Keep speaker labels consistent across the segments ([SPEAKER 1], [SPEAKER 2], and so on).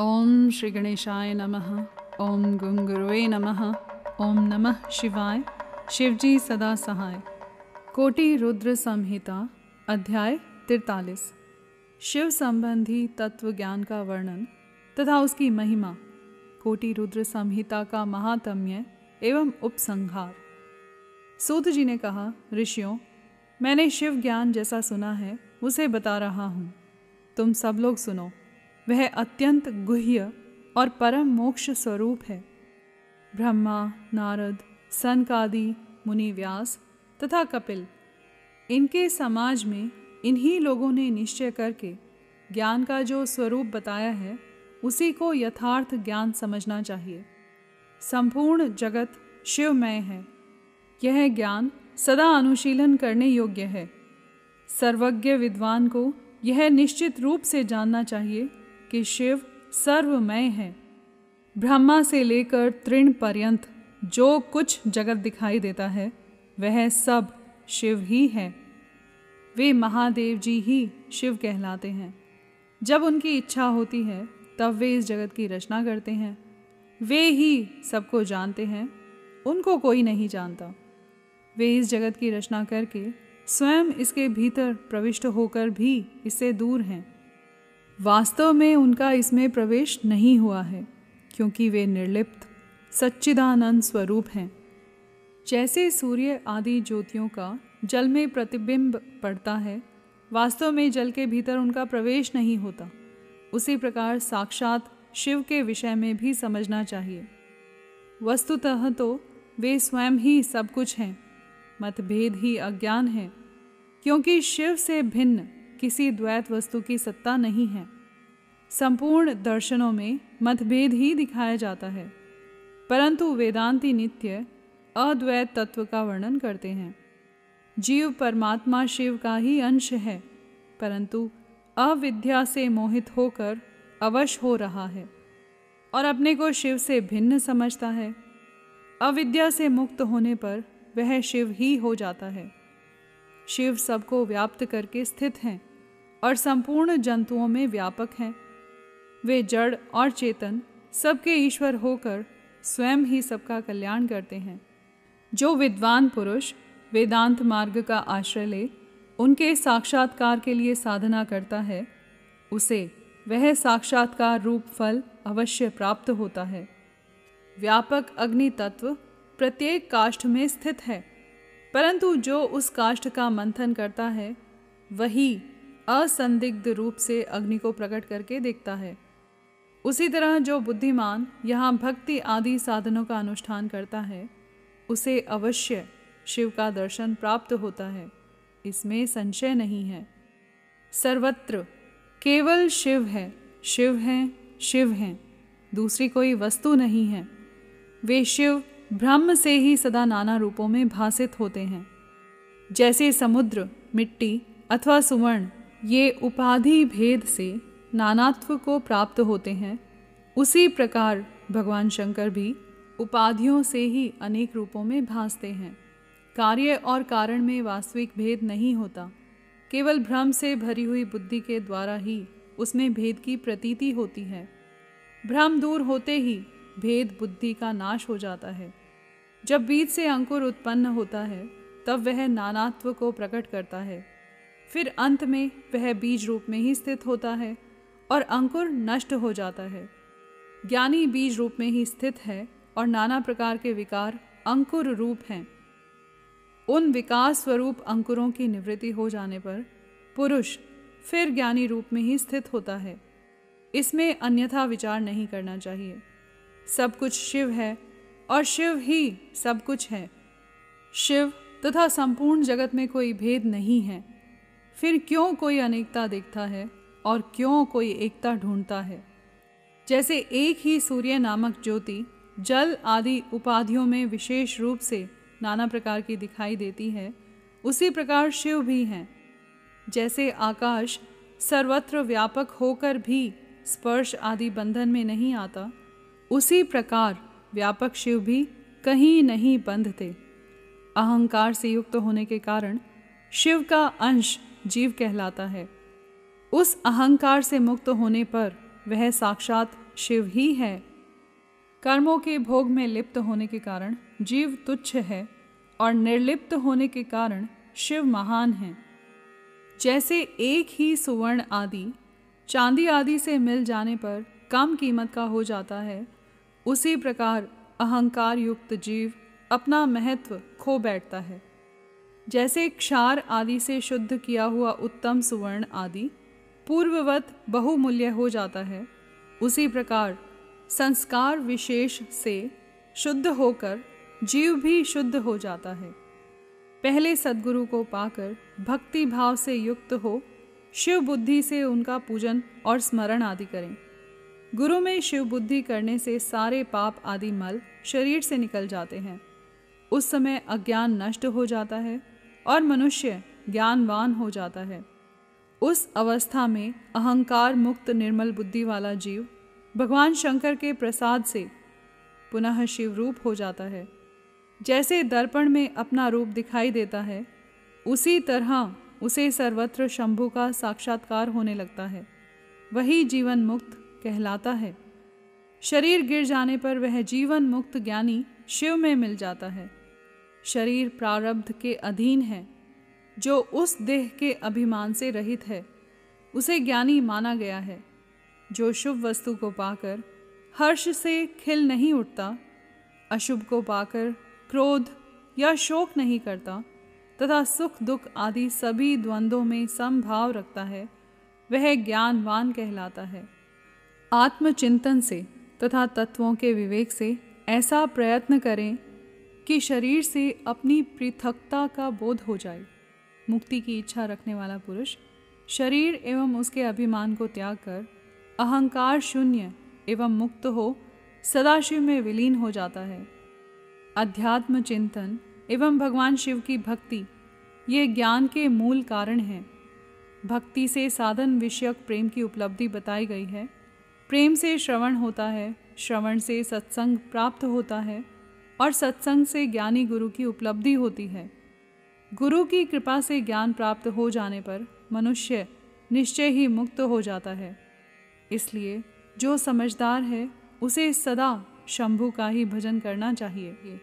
[SPEAKER 1] ओम श्री गणेशाय नमः, ओम गुंगुरुवे नमः, ओम नमः शिवाय, शिवजी सदा सहाय। कोटि रुद्र संहिता, अध्याय तिरतालीस। शिव संबंधी तत्व ज्ञान का वर्णन तथा उसकी महिमा, कोटि रुद्र संहिता का महात्म्य एवं उपसंहार। सूत जी ने कहा, ऋषियों, मैंने शिव ज्ञान जैसा सुना है, उसे बता रहा हूँ। तुम सब लोग सुनो। वह अत्यंत गुह्य और परम मोक्ष स्वरूप है। ब्रह्मा, नारद, सनकादि, मुनि व्यास तथा कपिल, इनके समाज में इन्हीं लोगों ने निश्चय करके ज्ञान का जो स्वरूप बताया है, उसी को यथार्थ ज्ञान समझना चाहिए। संपूर्ण जगत शिवमय है। यह ज्ञान सदा अनुशीलन करने योग्य है। सर्वज्ञ विद्वान को यह निश्चित रूप से जानना चाहिए कि शिव सर्वमय है। ब्रह्मा से लेकर तृण पर्यंत जो कुछ जगत दिखाई देता है, वह सब शिव ही है। वे महादेव जी ही शिव कहलाते हैं। जब उनकी इच्छा होती है, तब वे इस जगत की रचना करते हैं। वे ही सबको जानते हैं, उनको कोई नहीं जानता। वे इस जगत की रचना करके स्वयं इसके भीतर प्रविष्ट होकर भी इससे दूर हैं। वास्तव में उनका इसमें प्रवेश नहीं हुआ है, क्योंकि वे निर्लिप्त, सच्चिदानंद स्वरूप हैं। जैसे सूर्य आदि ज्योतियों का जल में प्रतिबिंब पड़ता है, वास्तव में जल के भीतर उनका प्रवेश नहीं होता। उसी प्रकार साक्षात शिव के विषय में भी समझना चाहिए। वस्तुतः तो वे स्वयं ही सब कुछ हैं, मतभेद ही अज्ञान है, क्योंकि शिव से भिन्न किसी द्वैत वस्तु की सत्ता नहीं है। संपूर्ण दर्शनों में मतभेद ही दिखाया जाता है। परंतु वेदांती नित्य अद्वैत तत्व का वर्णन करते हैं। जीव परमात्मा शिव का ही अंश है, परंतु अविद्या से मोहित होकर अवश हो रहा है और अपने को शिव से भिन्न समझता है। अविद्या से मुक्त होने पर वह शिव ही हो जाता है। शिव सबको व्याप्त करके स्थित हैं। और संपूर्ण जंतुओं में व्यापक हैं। वे जड़ और चेतन सबके ईश्वर होकर स्वयं ही सबका कल्याण करते हैं। जो विद्वान पुरुष वेदांत मार्ग का आश्रय ले, उनके साक्षात्कार के लिए साधना करता है, उसे वह साक्षात्कार रूप फल अवश्य प्राप्त होता है। व्यापक अग्नि तत्व प्रत्येक काष्ठ में स्थित है, परंतु जो उस काष्ठ का मंथन करता है, वही असंदिग्ध रूप से अग्नि को प्रकट करके देखता है। उसी तरह जो बुद्धिमान यहाँ भक्ति आदि साधनों का अनुष्ठान करता है, उसे अवश्य शिव का दर्शन प्राप्त होता है। इसमें संशय नहीं है। सर्वत्र केवल शिव है, शिव हैं शिव हैं, दूसरी कोई वस्तु नहीं है। वे शिव ब्रह्म से ही सदा नाना रूपों में भासित होते हैं। जैसे समुद्र, मिट्टी अथवा सुवर्ण ये उपाधि भेद से नानात्व को प्राप्त होते हैं। उसी प्रकार भगवान शंकर भी उपाधियों से ही अनेक रूपों में भासते हैं। कार्य और कारण में वास्तविक भेद नहीं होता। केवल भ्रम से भरी हुई बुद्धि के द्वारा ही उसमें भेद की प्रतीति होती है। भ्रम दूर होते ही भेद बुद्धि का नाश हो जाता है। जब बीज से अंकुर उत्पन्न होता है, तब वह नानात्व को प्रकट करता है। फिर अंत में वह बीज रूप में ही स्थित होता है और अंकुर नष्ट हो जाता है। ज्ञानी बीज रूप में ही स्थित है और नाना प्रकार के विकार अंकुर रूप हैं। उन विकास स्वरूप अंकुरों की निवृत्ति हो जाने पर पुरुष फिर ज्ञानी रूप में ही स्थित होता है। इसमें अन्यथा विचार नहीं करना चाहिए। सब कुछ शिव है और शिव ही सब कुछ है। शिव तथा संपूर्ण जगत में कोई भेद नहीं है। फिर क्यों कोई अनेकता देखता है और क्यों कोई एकता ढूंढता है? जैसे एक ही सूर्य नामक ज्योति जल आदि उपाधियों में विशेष रूप से नाना प्रकार की दिखाई देती है, उसी प्रकार शिव भी हैं। जैसे आकाश सर्वत्र व्यापक होकर भी स्पर्श आदि बंधन में नहीं आता, उसी प्रकार व्यापक शिव भी कहीं नहीं बंधते। अहंकार से युक्त होने के कारण शिव का अंश जीव कहलाता है। उस अहंकार से मुक्त होने पर वह साक्षात शिव ही है। कर्मों के भोग में लिप्त होने के कारण जीव तुच्छ है और निर्लिप्त होने के कारण शिव महान है। जैसे एक ही सुवर्ण आदि, चांदी आदि से मिल जाने पर कम कीमत का हो जाता है, उसी प्रकार अहंकार युक्त जीव अपना महत्व खो बैठता है। जैसे क्षार आदि से शुद्ध किया हुआ उत्तम सुवर्ण आदि, पूर्ववत बहुमूल्य हो जाता है। उसी प्रकार संस्कार विशेष से शुद्ध होकर जीव भी शुद्ध हो जाता है। पहले सदगुरु को पाकर भक्ति भाव से युक्त हो, शिव बुद्धि से उनका पूजन और स्मरण आदि करें। गुरु में शिव बुद्धि करने से सारे पाप आदि मल शरीर से निकल जाते हैं। उस समय अज्ञान नष्ट हो जाता है और मनुष्य ज्ञानवान हो जाता है। उस अवस्था में अहंकार मुक्त निर्मल बुद्धि वाला जीव भगवान शंकर के प्रसाद से पुनः शिव रूप हो जाता है। जैसे दर्पण में अपना रूप दिखाई देता है, उसी तरह उसे सर्वत्र शंभु का साक्षात्कार होने लगता है। वही जीवन मुक्त कहलाता है। शरीर गिर जाने पर वह जीवन मुक्त ज्ञानी शिव में मिल जाता है। शरीर प्रारब्ध के अधीन है, जो उस देह के अभिमान से रहित है, उसे ज्ञानी माना गया है, जो शुभ वस्तु को पाकर हर्ष से खिल नहीं उठता, अशुभ को पाकर क्रोध या शोक नहीं करता, तथा सुख दुख आदि सभी द्वंद्वों में समभाव रखता है, वह ज्ञानवान कहलाता है। आत्मचिंतन से तथा तत्वों के विवेक से ऐसा प्रयत्न करें कि शरीर से अपनी पृथकता का बोध हो जाए। मुक्ति की इच्छा रखने वाला पुरुष शरीर एवं उसके अभिमान को त्याग कर, अहंकार शून्य एवं मुक्त हो, सदाशिव में विलीन हो जाता है। अध्यात्म चिंतन एवं भगवान शिव की भक्ति, ये ज्ञान के मूल कारण हैं। भक्ति से साधन विषयक प्रेम की उपलब्धि बताई गई है। प्रेम से श्रवण होता है, श्रवण से सत्संग प्राप्त होता है। और सत्संग से ज्ञानी गुरु की उपलब्धि होती है। गुरु की कृपा से ज्ञान प्राप्त हो जाने पर मनुष्य निश्चय ही मुक्त हो जाता है। इसलिए जो समझदार है, उसे सदा शंभु का ही भजन करना चाहिए।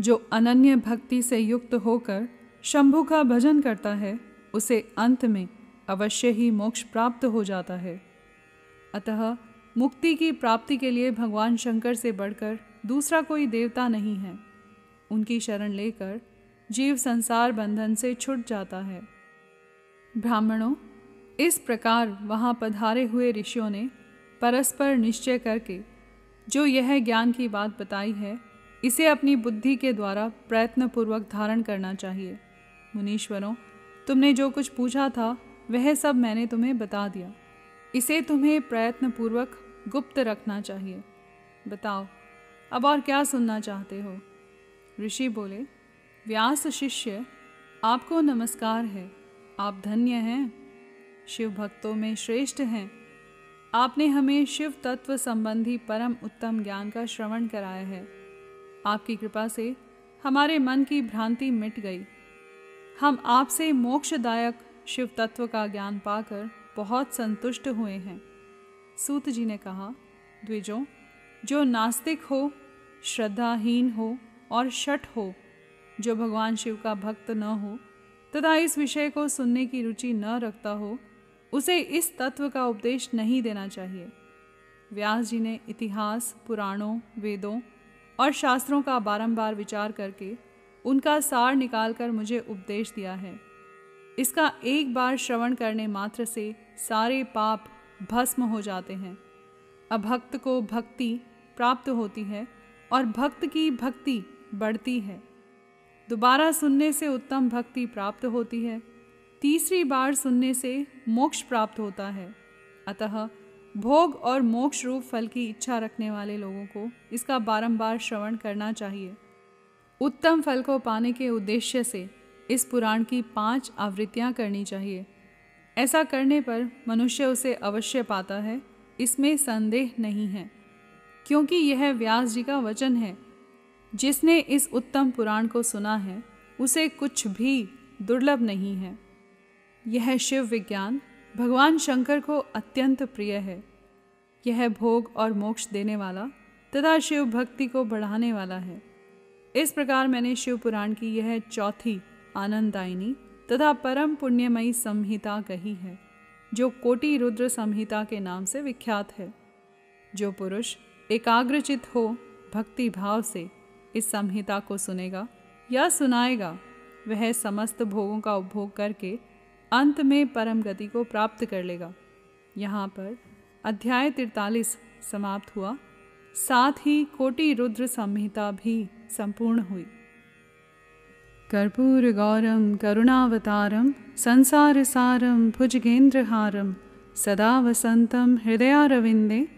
[SPEAKER 1] जो अनन्य भक्ति से युक्त होकर शंभु का भजन करता है, उसे अंत में अवश्य ही मोक्ष प्राप्त हो जाता है। अतः मुक्ति की प्राप्ति के लिए भगवान शंकर से बढ़कर दूसरा कोई देवता नहीं है। उनकी शरण लेकर जीव संसार बंधन से छुट जाता है। ब्राह्मणों, इस प्रकार वहाँ पधारे हुए ऋषियों ने परस्पर निश्चय करके जो यह ज्ञान की बात बताई है, इसे अपनी बुद्धि के द्वारा प्रयत्नपूर्वक धारण करना चाहिए। मुनीश्वरों, तुमने जो कुछ पूछा था, वह सब मैंने तुम्हें बता दिया। इसे तुम्हें प्रयत्नपूर्वक गुप्त रखना चाहिए। बताओ अब और क्या सुनना चाहते हो? ऋषि बोले, व्यास शिष्य, आपको नमस्कार है। आप धन्य हैं। शिव भक्तों में श्रेष्ठ हैं। आपने हमें शिव तत्व संबंधी परम उत्तम ज्ञान का श्रवण कराया है। आपकी कृपा से हमारे मन की भ्रांति मिट गई। हम आपसे मोक्षदायक शिव तत्व का ज्ञान पाकर बहुत संतुष्ट हुए हैं। सूत जी ने कहा, द्विजों जो नास्तिक हो, श्रद्धाहीन हो और शठ हो, जो भगवान शिव का भक्त न हो, तथा इस विषय को सुनने की रुचि न रखता हो, उसे इस तत्व का उपदेश नहीं देना चाहिए। व्यास जी ने इतिहास, पुराणों, वेदों और शास्त्रों का बारंबार विचार करके उनका सार निकालकर मुझे उपदेश दिया है। इसका एक बार श्रवण करने मात्र से सारे पाप भस्म हो जाते हैं। अभक्त को भक्ति प्राप्त होती है और भक्त की भक्ति बढ़ती है। दोबारा सुनने से उत्तम भक्ति प्राप्त होती है। तीसरी बार सुनने से मोक्ष प्राप्त होता है। अतः भोग और मोक्ष रूप फल की इच्छा रखने वाले लोगों को इसका बारंबार श्रवण करना चाहिए। उत्तम फल को पाने के उद्देश्य से इस पुराण की पाँच आवृत्तियाँ करनी चाहिए। ऐसा करने पर मनुष्य उसे अवश्य पाता है, इसमें संदेह नहीं है। क्योंकि यह व्यास जी का वचन है। जिसने इस उत्तम पुराण को सुना है, उसे कुछ भी दुर्लभ नहीं है। यह शिव विज्ञान भगवान शंकर को अत्यंत प्रिय है। यह भोग और मोक्ष देने वाला तथा शिव भक्ति को बढ़ाने वाला है। इस प्रकार मैंने शिव पुराण की यह चौथी आनंदायिनी तथा परम पुण्यमयी संहिता कही है, जो कोटि रुद्र संहिता के नाम से विख्यात है। जो पुरुष एकाग्रचित हो, भक्ति भाव से इस संहिता को सुनेगा या सुनाएगा। वह समस्त भोगों का उपभोग करके अंत में परम गति को प्राप्त कर लेगा। यहाँ पर अध्याय तिरतालीस समाप्त हुआ। साथ ही कोटि रुद्र संहिता भी संपूर्ण हुई। कर्पूर गौरम, करुणावतारम, संसार सारम, भुजगेंद्रहारम, सदा वसंतम, हृदयारविंदे